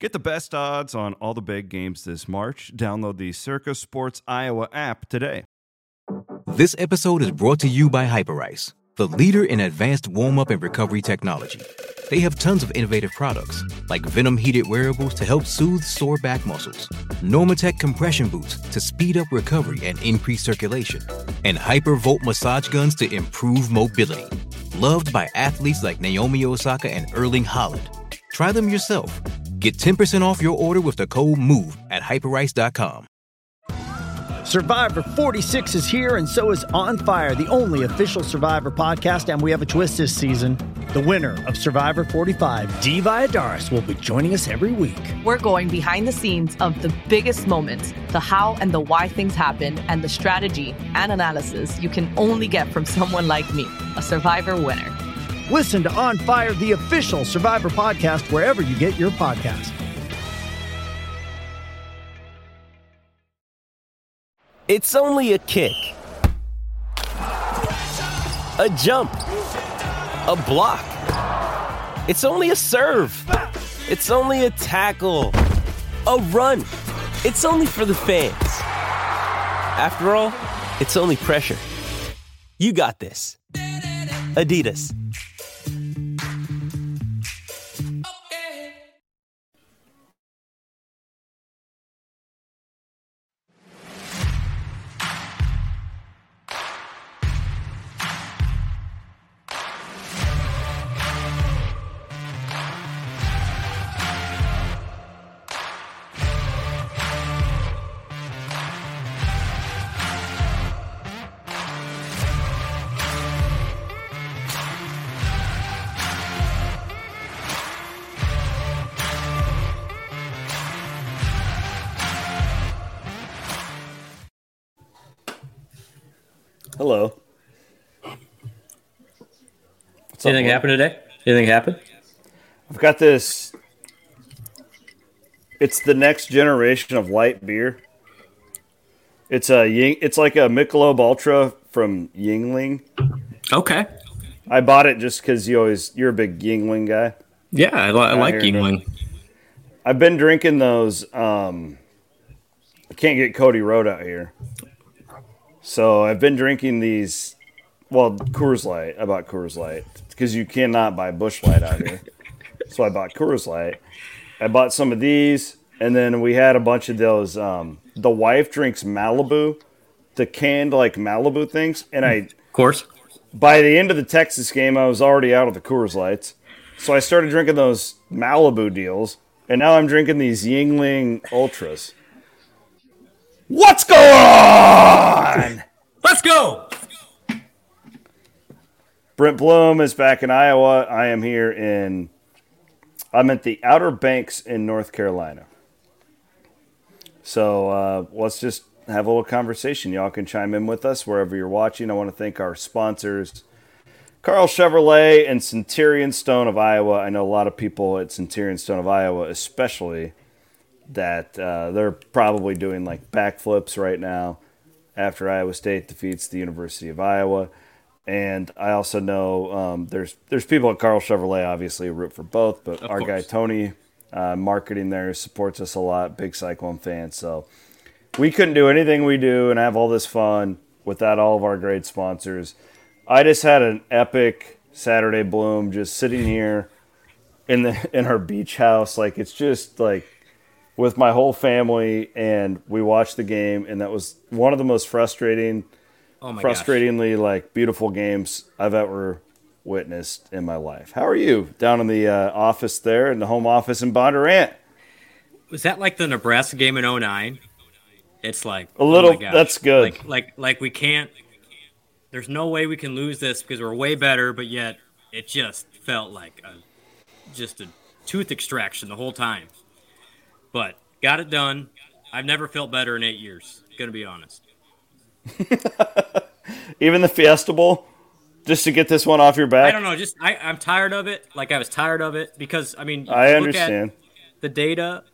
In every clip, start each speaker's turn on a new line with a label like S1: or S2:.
S1: Get the best odds on all the big games this March. Download the Circa Sports Iowa app today.
S2: This episode is brought to you by Hyperice, the leader in advanced warm up and recovery technology. They have tons of innovative products, like Venom heated wearables to help soothe sore back muscles, Normatec compression boots to speed up recovery and increase circulation, and Hypervolt massage guns to improve mobility. Loved by athletes like Naomi Osaka and Erling Haaland. Try them yourself. Get 10% off your order with the code MOVE at hyperice.com.
S3: Survivor 46 is here, and so is On Fire, the only official Survivor podcast. And we have a twist this season. The winner of Survivor 45, Dee Valladares, will be joining us every week.
S4: We're going behind the scenes of the biggest moments, the how and the why things happen, and the strategy and analysis you can only get from someone like me, a Survivor winner.
S3: Listen to On Fire, the official Survivor podcast, wherever you get your podcast.
S5: It's only a kick, a jump, a block. It's only a serve. It's only a tackle, a run. It's only for the fans. After all, it's only pressure. You got this. Adidas.
S6: Hello.
S7: What's Anything up, happen today? Anything happen?
S6: I've got this. It's the next generation of light beer. It's a Ying. it's like a Michelob Ultra from Yuengling.
S7: Okay.
S6: I bought it just because you always you're a big Yuengling guy.
S7: Yeah, I, li- I like Yuengling.
S6: I've been drinking those. Um, I can't get Cody Road out here, so I've been drinking these. Well, Coors Light. I bought Coors Light because you cannot buy Busch Light out here. so I bought Coors Light. I bought some of these, and then we had a bunch of those. Um, the wife drinks Malibu, the canned like Malibu things, and I.
S7: Of course.
S6: By the end of the Texas game, I was already out of the Coors Lights, so I started drinking those Malibu deals, and now I'm drinking these Yuengling Ultras. What's going on?
S7: Let's go.
S6: Brent Blum is back in Iowa. I am here in. I'm at the Outer Banks in North Carolina. So uh, let's just have a little conversation. Y'all can chime in with us wherever you're watching. I want to thank our sponsors, Karl Chevrolet and Centurion Stone of Iowa. I know a lot of people at Centurion Stone of Iowa, especially, that uh, they're probably doing like backflips right now after Iowa State defeats the University of Iowa. And I also know um, there's there's people at Karl Chevrolet obviously root for both, but
S7: Of
S6: our
S7: course.
S6: guy Tony, uh, marketing there supports us a lot. Big Cyclone fan, so we couldn't do anything we do and have all this fun without all of our great sponsors. I just had an epic Saturday Blum just sitting here in the in our beach house. Like it's just like with my whole family and we watched the game and that was one of the most frustrating
S7: Oh my gosh.
S6: frustratingly like beautiful games I've ever witnessed in my life. How are you down in the uh, office there in the home office in Bondurant?
S7: Was that like the Nebraska game in 09? It's like
S6: A little-
S7: oh my gosh.
S6: that's good.
S7: Like like like we can't. There's no way we can lose this because we're way better, but yet it just felt like a, just a tooth extraction the whole time. But got it done. I've never felt better in eight years. Gonna be honest.
S6: Even the Fiesta Bowl, just to get this one off your back.
S7: I don't know. Just I, I'm tired of it. Like I was tired of it because I mean,
S6: I
S7: you look at
S6: understand.
S7: the data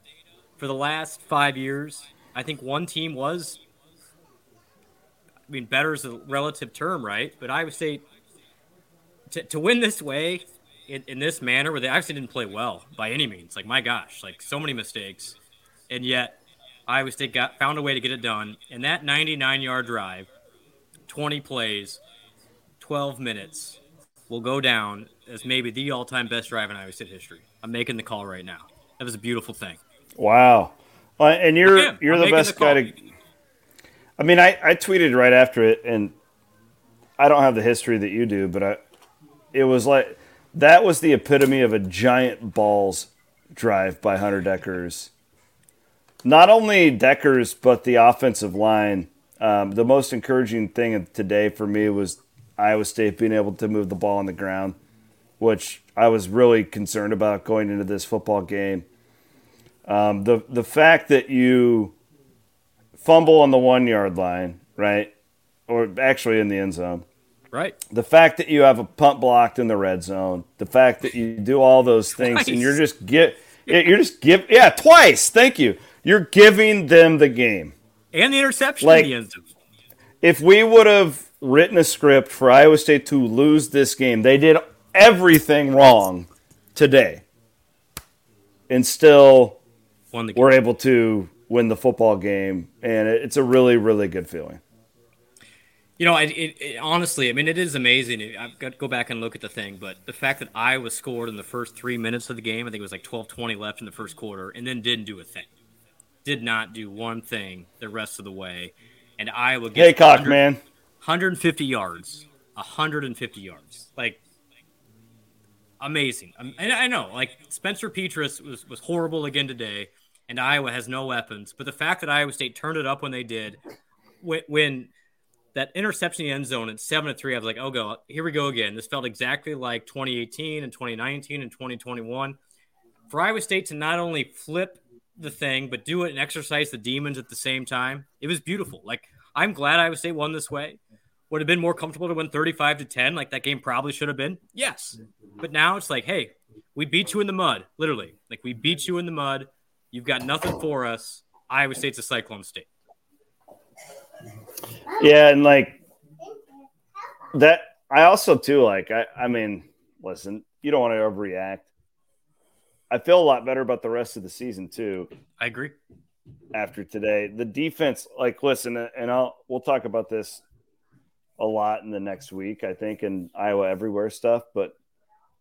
S7: for the last five years. I think one team was. I mean, better is a relative term, right? But Iowa State to, to win this way, in, in this manner where they actually didn't play well by any means. Like my gosh, like so many mistakes, and yet Iowa State got found a way to get it done. And that 99 yard drive, 20 plays, 12 minutes, will go down as maybe the all time best drive in Iowa State history. I'm making the call right now. That was a beautiful thing.
S6: Wow. Uh, and you're you're
S7: I'm
S6: the best
S7: the
S6: guy to. I mean, I, I tweeted right after it, and I don't have the history that you do, but I, it was like that was the epitome of a giant balls drive by Hunter Dekkers. Not only Dekkers, but the offensive line. Um, the most encouraging thing today for me was Iowa State being able to move the ball on the ground, which I was really concerned about going into this football game. Um, the the fact that you fumble on the one yard line, right, or actually in the end zone,
S7: Right.
S6: the fact that you have a punt blocked in the red zone, the fact that you do all those things,
S7: Twice.
S6: and you're just get you're just give yeah twice. Thank you. You're giving them the game.
S7: And the interception
S6: Like-
S7: in the.
S6: If we would have written a script for Iowa State to lose this game, they did everything wrong today, and still
S7: Won the game.
S6: we're able to win the football game, and it's a really really good feeling.
S7: You know, it, it, it, honestly, I mean, it is amazing. I've got to go back and look at the thing, but the fact that Iowa scored in the first three minutes of the game, I think it was like 12 20 left in the first quarter, and then didn't do a thing. Did not do one thing the rest of the way. And Iowa gets
S6: Heacock,
S7: 100
S6: man.
S7: 150 yards. 150 yards. Like, amazing. Um, And I know, like, Spencer Petras was, was horrible again today, and Iowa has no weapons. But the fact that Iowa State turned it up when they did, when, when that interception in the end zone at 7 to 3, I was like, oh, go, here we go again. This felt exactly like 2018 and 2019 and 2021. For Iowa State to not only flip the thing, but do it and exercise the demons at the same time, it was beautiful. Like, I'm glad Iowa State won this way. Would have been more comfortable to win 35 to 10, like that game probably should have been. Yes. But now it's like, hey, we beat you in the mud, literally. Like, we beat you in the mud. You've got nothing for us. Iowa State's a Cyclone State.
S6: Yeah, and like that. I also too like. I I mean, listen, you don't want to overreact. I feel a lot better about the rest of the season too
S7: I agree.
S6: after today. The defense, like, listen, uh, and I'll we'll talk about this a lot in the next week. I think in Iowa everywhere stuff, but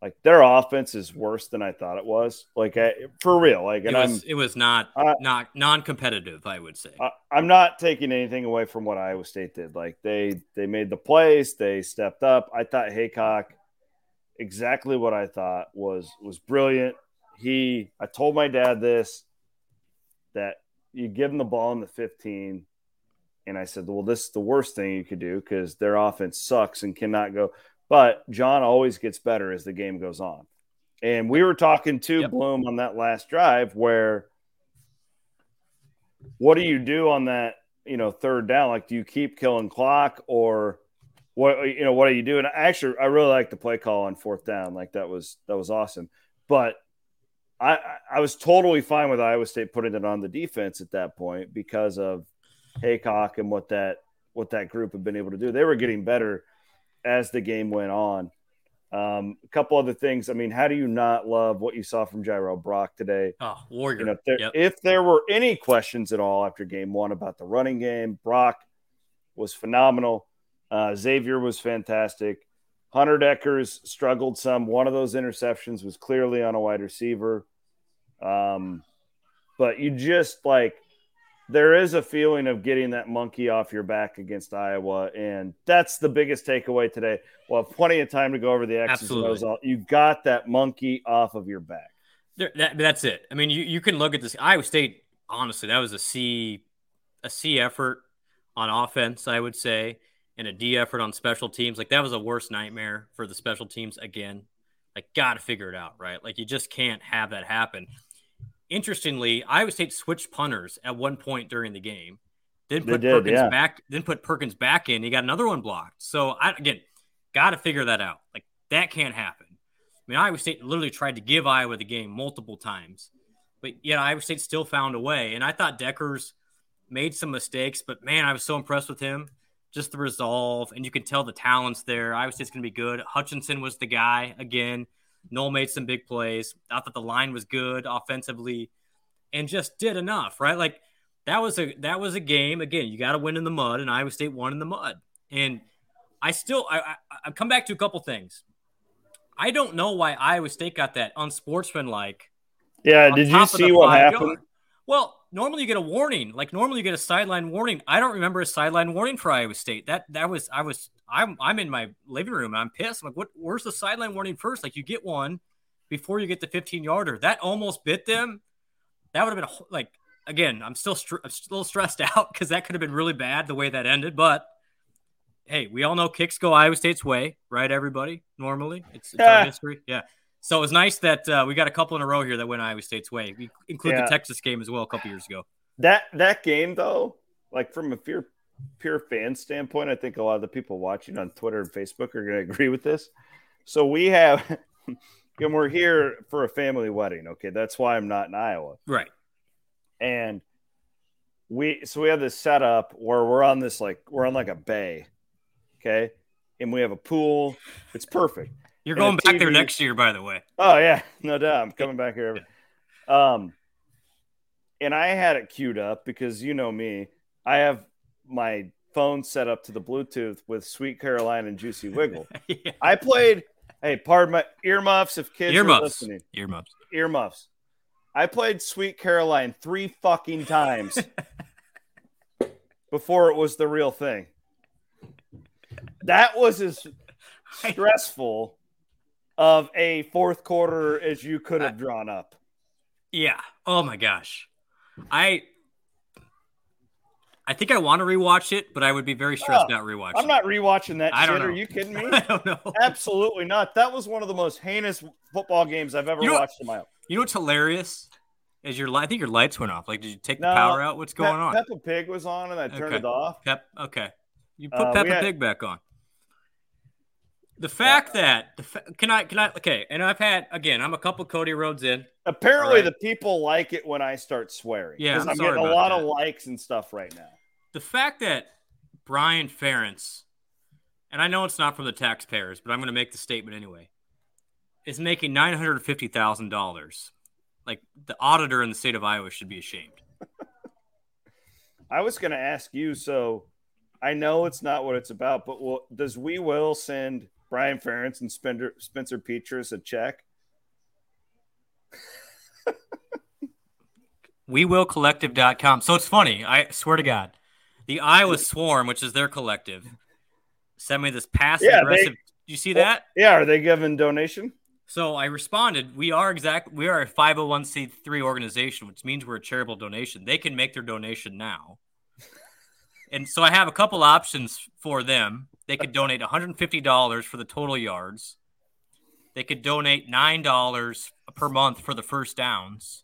S6: like their offense is worse than I thought it was. Like I, for real. Like,
S7: It
S6: and I'm
S7: was, it was not
S6: I-
S7: not non-competitive, I would say.
S6: I, I'm not taking anything away from what Iowa State did. Like they they made the plays, they stepped up. I thought Heacock exactly what I thought was was brilliant. He I told my dad this that you give him the ball in the 15 and I said, "Well, this is the worst thing you could do cuz their offense sucks and cannot go." But Jon always gets better as the game goes on. And we were talking to
S7: Yep.
S6: Blum on that last drive where what do you do on that you know third down? Like do you keep killing clock or what you know what do you do? And actually i really like the play call on fourth down. Like that was that was awesome. But i I- i was totally fine with iowa state putting it on the defense at that point because of Heacock and what that what that group had been able to do. They were getting better as the game went on um, a couple other things i mean how do you not love what you saw from Jirehl Brock today
S7: oh, Warrior.
S6: you know, if there,
S7: Yep.
S6: if there were any questions at all after game one about the running game, Brock was phenomenal. Uh, Xavier was fantastic. Hunter Dekkers struggled some. One of those interceptions was clearly on a wide receiver. Um, but you just like, there is a feeling of getting that monkey off your back against Iowa. And that's the biggest takeaway today. Well, plenty of time to go over the X's and O's. All- You got that monkey off of your back.
S7: There, that, that's it. I mean, you, you can look at this. Iowa State, honestly, that was a C, a C effort on offense, I would say, and a D effort on special teams. Like that was a worst nightmare for the special teams again. Like, got to figure it out, right? Like, you just can't have that happen. Interestingly, Iowa State switched punters at one point during the game. Then put
S6: did,
S7: Perkins
S6: yeah.
S7: back. Then put Perkins back in. He got another one blocked. So I again, got to figure that out. Like that can't happen. I mean, Iowa State literally tried to give Iowa the game multiple times, but yet Iowa State still found a way. And I thought Dekkers made some mistakes, but man, I was so impressed with him. Just the resolve, and you can tell the talent's there. Iowa State's going to be good. Hutchinson was the guy again. Noel made some big plays. I thought the line was good offensively, and just did enough. Right, like that was a that was a game. Again, you got to win in the mud, and Iowa State won in the mud. And I still I, I I come back to a couple things. I don't know why Iowa State got that unsportsmanlike.
S6: Yeah, did you
S7: top of the
S6: see what happened?
S7: yard. Well, normally you get a warning. Like normally you get a sideline warning. I don't remember a sideline warning for Iowa State. That that was I was I'm I'm in my living room. I'm pissed. I'm like, what? Where's the sideline warning first? Like you get one before you get the 15 yarder. That almost bit them. That would have been a, like again. I'm still str- I'm still stressed out because that could have been really bad the way that ended. But hey, we all know kicks go Iowa State's way, right? Everybody normally it's, it's our history. Yeah. So it was nice that uh, we got a couple in a row here that went Iowa State's way. We include
S6: Yeah.
S7: the Texas game as well a couple years ago.
S6: That that game though, like from a pure pure fan standpoint, I think a lot of the people watching on Twitter and Facebook are going to agree with this. So we have, and we're here for a family wedding. Okay, that's why I'm not in Iowa.
S7: Right.
S6: and we so we have this setup where we're on this like we're on like a bay okay and we have a pool it's perfect
S7: You're going back there next year, by the way.
S6: oh yeah no doubt i'm coming back here every- um and i had it queued up because you know me i have my phone set up to the bluetooth with sweet caroline and juicy wiggle
S7: yeah.
S6: i played hey pardon my earmuffs if kids are
S7: Earmuffs.
S6: listening
S7: Earmuffs.
S6: earmuffs. I played Sweet Caroline three fucking times before it was the real thing. That was as stressful of a fourth quarter as you could have drawn up.
S7: Yeah. Oh my gosh. I I think I want to rewatch it, but I would be very stressed
S6: Oh,
S7: out rewatching.
S6: I'm not rewatching that
S7: I
S6: shit.
S7: don't know.
S6: Are you kidding me?
S7: I don't know.
S6: Absolutely not. That was one of the most heinous football games I've ever
S7: You know-
S6: watched in my life.
S7: You know what's hilarious? Is your I think your lights went off. Like, did you take the power out? What's going
S6: Pe-
S7: on?
S6: Peppa Pig was on and I turned
S7: Okay.
S6: it off.
S7: Pep. Okay. You put
S6: Uh,
S7: Peppa
S6: had-
S7: Pig back on. The fact that the fa- can I can I okay, and I've had again. I'm a couple Cody Roads in.
S6: Apparently,
S7: Right.
S6: the people like it when I start swearing.
S7: Yeah, I'm
S6: I'm, getting a lot
S7: that.
S6: of likes and stuff right now.
S7: the fact that Brian Ferentz, and I know it's not from the taxpayers, but I'm going to make the statement anyway, is making nine hundred fifty thousand dollars. Like the auditor in the state of Iowa should be ashamed.
S6: I was going to ask you. So I know it's not what it's about, but will, does We Will send Brian Ferentz and Spencer, Spencer Petras a check?
S7: WeWillCollective.com. So it's funny. I swear to God, the Iowa Swarm, which is their collective, sent me this passive
S6: Yeah,
S7: aggressive. Do you see that?
S6: Yeah, are they giving donation?
S7: So I responded, we are exact we are a 501c3 organization, which means we're a charitable donation. They can make their donation now. And so I have a couple options for them. They could donate $150 for the total yards. They could donate $9 per month for the first downs.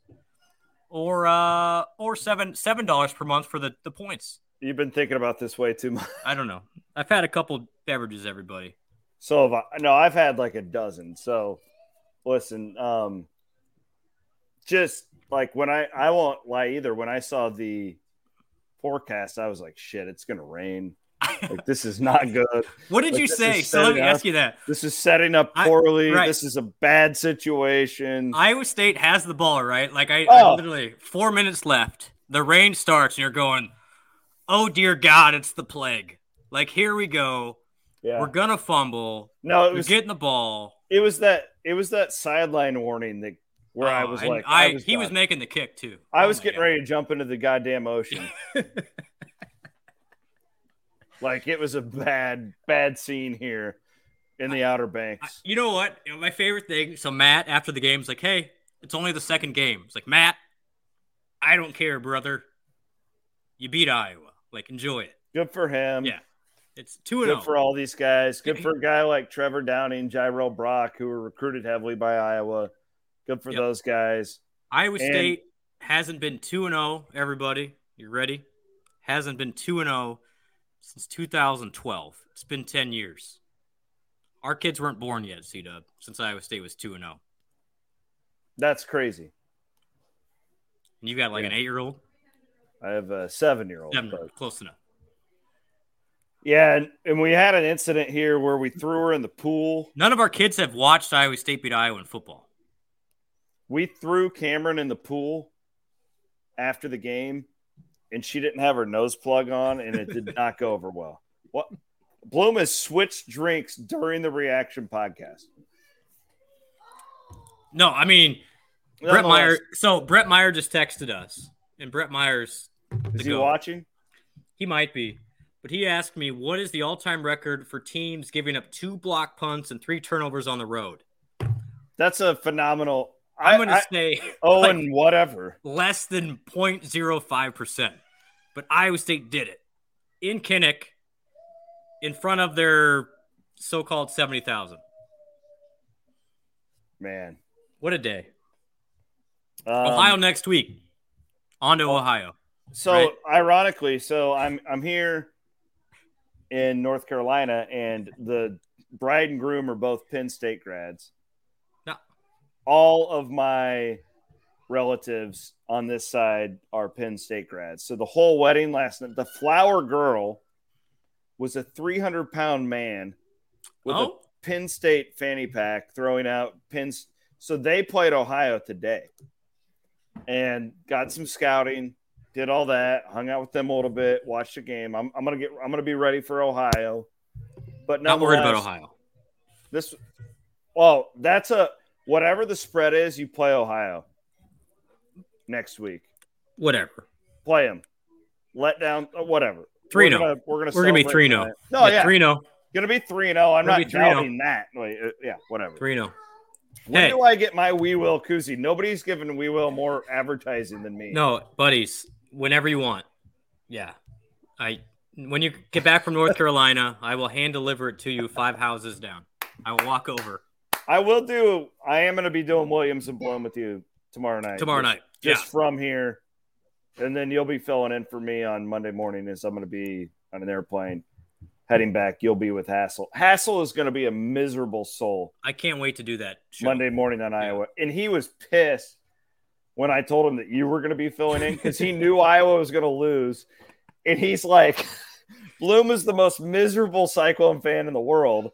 S7: Or uh or 7 $7 per month for the the points.
S6: You've been thinking about this way too much.
S7: I don't know. I've had a couple beverages everybody.
S6: So have I, no, I've had like a dozen. So listen, um, just like when I I won't lie either. When I saw the forecast, I was like, shit, it's gonna rain. Like this is not good.
S7: What did
S6: Like,
S7: you say? So let me
S6: up-
S7: ask you that.
S6: This is setting up
S7: I-
S6: poorly.
S7: right.
S6: This is a bad situation.
S7: Iowa State has the ball, right? Like I,
S6: Oh.
S7: I literally four minutes left. The rain starts, and you're going, "Oh dear God, it's the plague!" Like here we go.
S6: yeah.
S7: We're gonna fumble.
S6: no, it
S7: We're
S6: was
S7: getting the ball.
S6: it was that it was that sideline warning that where I
S7: Oh,
S6: was
S7: and
S6: like,
S7: I,
S6: I, was
S7: he was making the kick too.
S6: I
S7: Oh
S6: was getting
S7: God.
S6: ready to jump into the goddamn ocean. like it was a bad, bad scene here in the Outer Banks.
S7: You know what? My favorite thing. So Matt after the game's like, "Hey, it's only the second game." It's like Matt, I don't care, brother. You beat Iowa. Like enjoy it.
S6: Good for him.
S7: Yeah, it's two and oh.
S6: Good
S7: zero.
S6: for all these guys. Good for a guy like Trevor Downing, Jirehl Brock, who were recruited heavily by Iowa. Good for
S7: Yep.
S6: those guys.
S7: Iowa
S6: And-
S7: State hasn't been 2 and 0, everybody. You ready? Hasn't been 2 and 0 since 2012. It's been 10 years. Our kids weren't born yet, C Dub, since Iowa State was 2 and 0.
S6: That's crazy.
S7: And you got like
S6: Yeah.
S7: an 8-year-old?
S6: I have a seven year old.
S7: Close enough.
S6: Yeah, and, and we had an incident here where we threw her in the pool.
S7: None of our kids have watched Iowa State beat Iowa in football.
S6: We threw Cameron in the pool after the game, and she didn't have her nose plug on, and it did not go over well. What? Blum has switched drinks during the reaction podcast.
S7: No, I mean Bret Meyer. So Bret Meyer just texted us, and Bret Meyer's
S6: is he goat. watching?
S7: He might be, but he asked me what is the all-time record for teams giving up two block punts and three turnovers on the road.
S6: That's a phenomenal.
S7: I'm going to say
S6: oh, like and whatever
S7: less than 0.05 percent, but Iowa State did it in Kinnick in front of their so-called seventy thousand.
S6: Man,
S7: what a day! Um, Ohio next week. On to Ohio.
S6: So right? ironically, so I'm I'm here in North Carolina, and the bride and groom are both Penn State grads. All of my relatives on this side are Penn State grads. So the whole wedding last night, the flower girl was a 300 pound man with oh. a Penn State fanny pack throwing out pins. So they played Ohio today and got some scouting, did all that, hung out with them a little bit, watched the game. I'm, I'm gonna get I'm gonna be ready for Ohio, but
S7: not worried about Ohio.
S6: This, well, that's a whatever the spread is, you play Ohio next week.
S7: Whatever,
S6: play them. Let down, uh, whatever.
S7: Three no. We're gonna we're gonna be three no. No, yeah, three no.
S6: Gonna be three no. I'm not doubting that. Wait, uh, yeah, whatever.
S7: Three no.
S6: When hey. do I get my We Will koozie? Nobody's given We Will more advertising than me.
S7: No, buddies, whenever you want. Yeah. I when you get back from North Carolina, I will hand deliver it to you five houses down. I will walk over.
S6: I will do I am gonna be doing Williams and Blum with you tomorrow night.
S7: Tomorrow night.
S6: Just
S7: yeah.
S6: from here. And then you'll be filling in for me on Monday morning as I'm gonna be on an airplane heading back, you'll be with Hassel. Hassel is going to be a miserable soul.
S7: I can't wait to do that
S6: show. Monday morning on yeah. Iowa. And he was pissed when I told him that you were going to be filling in because he knew Iowa was going to lose. And he's like, Blum is the most miserable Cyclone fan in the world.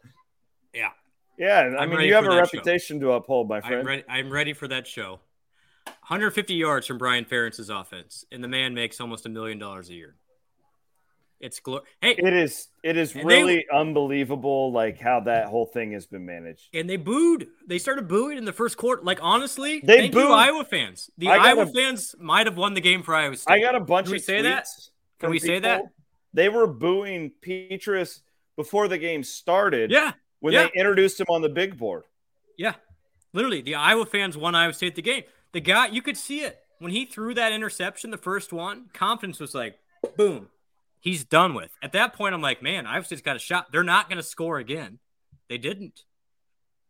S7: Yeah.
S6: I I'm mean, you have a reputation show. to uphold, my friend.
S7: I'm ready, I'm ready for that show. 150 yards from Brian Ferentz's offense, and the man makes almost a million dollars a year. It's glor- hey,
S6: it is it is really they, unbelievable like how that whole thing has been managed.
S7: And they booed. They started booing in the first quarter. Like honestly, they thank booed. you, Iowa fans. The Iowa a, fans might have won the game for Iowa State.
S6: I got a bunch
S7: Can
S6: of
S7: we say that? Can we say that?
S6: They were booing Petras before the game started.
S7: Yeah.
S6: When
S7: yeah.
S6: they introduced him on the big board.
S7: Yeah. Literally, the Iowa fans won Iowa State the game. The guy, you could see it when he threw that interception, the first one. Confidence was like, boom, he's done with. At that point, I'm like, man, Iowa State's got a shot. They're not going to score again. They didn't.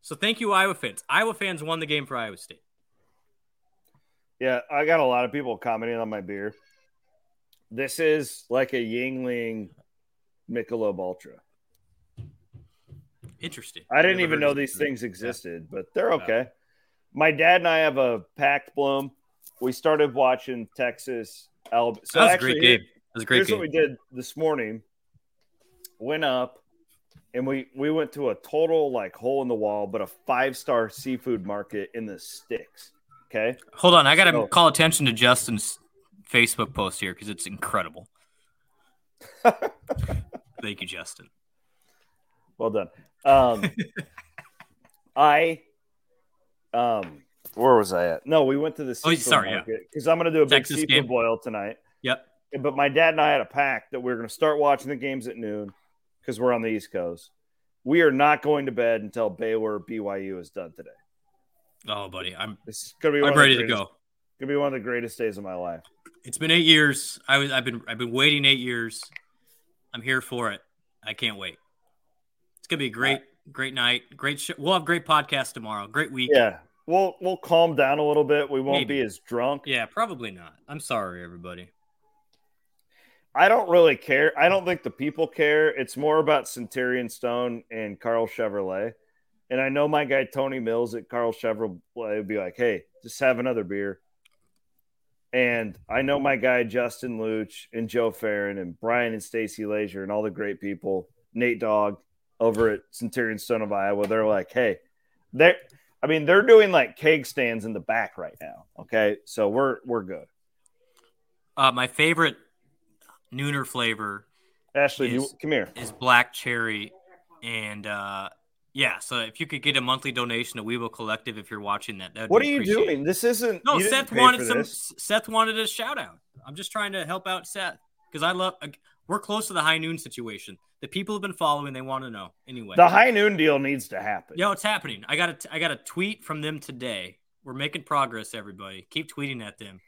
S7: So thank you, Iowa fans. Iowa fans won the game for Iowa State.
S6: Yeah, I got a lot of people commenting on my beer. This is like a Yuengling Michelob Ultra.
S7: Interesting.
S6: I didn't even know these things existed, but they're okay. My dad and I have a packed Blum. We started watching Texas, Alabama.
S7: So that was actually, a great game was a great
S6: Here's
S7: game.
S6: what we did this morning. Went up and we we went to a total like hole in the wall, but a five star seafood market in the sticks. Okay.
S7: Hold on, I gotta so, call attention to Justin's Facebook post here because it's incredible. Thank you, Justin.
S6: Well done. Um, I um, where was I at? No, we went to the
S7: seafood oh, sorry,
S6: market because I'm gonna do a Texas big seafood game. boil tonight.
S7: Yep
S6: but my dad and I had a pact that we are going to start watching the games at noon because we're on the East Coast. We are not going to bed until Baylor BYU is done today.
S7: Oh, buddy, I'm.
S6: It's gonna be.
S7: I'm ready to go.
S6: Gonna be one of the greatest days of my life.
S7: It's been eight years. I was. I've been. I've been waiting eight years. I'm here for it. I can't wait. It's gonna be a great, great night. Great show. We'll have great podcast tomorrow. Great week.
S6: Yeah, we'll we'll calm down a little bit. We won't Maybe. be as drunk.
S7: Yeah, probably not. I'm sorry, everybody.
S6: I don't really care. I don't think the people care. It's more about Centurion Stone and Karl Chevrolet. And I know my guy Tony Mills at Karl Chevrolet would be like, "Hey, just have another beer." And I know my guy Justin Luch and Joe Farron and Brian and Stacy Leisure and all the great people, Nate Dogg over at Centurion Stone of Iowa. They're like, hey, they're I mean, they're doing like keg stands in the back right now. Okay. So we're we're good.
S7: Uh, my favorite nooner flavor
S6: Ashley, you,
S7: Is-
S6: come here.
S7: is black cherry, and uh, yeah. So if you could get a monthly donation to We Will Collective, if you're watching that, that
S6: What are you doing? This isn't
S7: No, Seth wanted some.
S6: this.
S7: Seth wanted a shout out. I'm just trying to help out Seth because I love. We're close to the high noon situation. The people have been following. They want to know anyway.
S6: The high noon deal needs to happen.
S7: Yo, it's happening. I got a, I got a tweet from them today. We're making progress, everybody. Keep tweeting at them.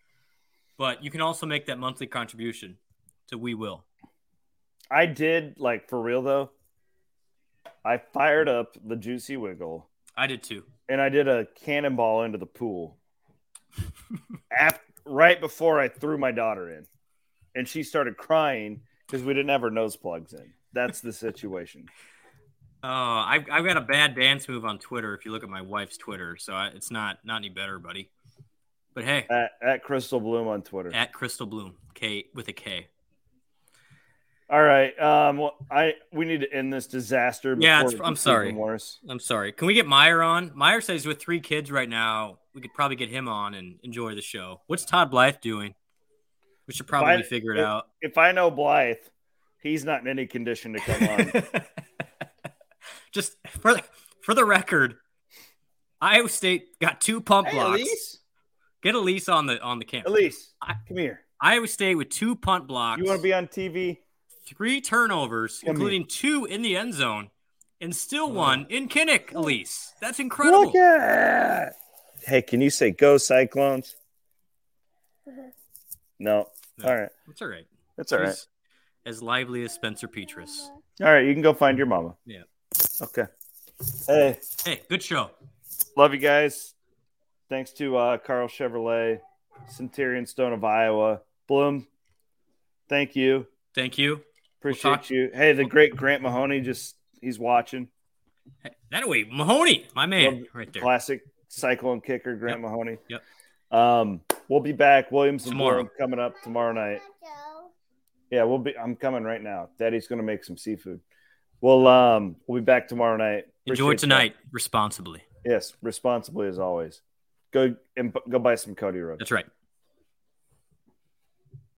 S7: But you can also make that monthly contribution to We Will.
S6: I did like for real though. I fired up the Juicy Wiggle
S7: I did too.
S6: and I did a cannonball into the pool. After, right before I threw my daughter in, and she started crying because we didn't have our nose plugs in. That's the situation.
S7: Oh, I've, I've got a bad dance move on Twitter. If you look at my wife's Twitter, so I, it's not not any better, buddy. But hey,
S6: At, at Krystal Blum on Twitter.
S7: at Krystal Blum, K with a K.
S6: All right. Um. Well, I we need to end this disaster.
S7: Yeah, I'm sorry.
S6: Worse.
S7: I'm sorry. Can we get Meyer on? Meyer says he's with three kids right now, we could probably get him on and enjoy the show. What's Todd Blythe doing? We should probably
S6: I-
S7: figure it
S6: if-
S7: out.
S6: If I know Blythe, he's not in any condition to come on.
S7: Just for the, for the record, Iowa State got two pump
S6: hey,
S7: blocks.
S6: Elise.
S7: Get Elise on the on the camera.
S6: Elise,
S7: I-
S6: come here.
S7: Iowa State with two punt blocks,
S6: You want to be on TV?
S7: three turnovers,
S6: Come
S7: including two in the end zone, and still one in Kinnick. Elise, that's incredible.
S6: Look at. Hey, can you say "Go Cyclones"? No.
S7: No.
S6: All right.
S7: That's all right.
S6: That's all right.
S7: She's As lively as Spencer Petras.
S6: All right. You can go find your mama.
S7: Yeah.
S6: Okay. Hey,
S7: Hey, good show.
S6: love you guys. Thanks to uh, Karl Chevrolet, Centurion Stone of Iowa, Blum. Thank you.
S7: Thank you.
S6: Appreciate
S7: talk-
S6: you. Hey, the great Grant Mahoney just he's watching.
S7: Hey, that way, Mahoney, my man,
S6: Love-
S7: right there.
S6: Classic cyclone kicker, Grant
S7: Yep.
S6: Mahoney.
S7: Yep.
S6: Um, we'll be back. Williams and
S7: Tomorrow.
S6: Coming up tomorrow night. Yeah, we'll be. I'm coming right now. Daddy's gonna make some seafood. We'll um we'll be back tomorrow night.
S7: Enjoy
S6: Appreciate
S7: tonight responsibly.
S6: Yes, responsibly as always. Go and go buy some Cody Road.
S7: That's right.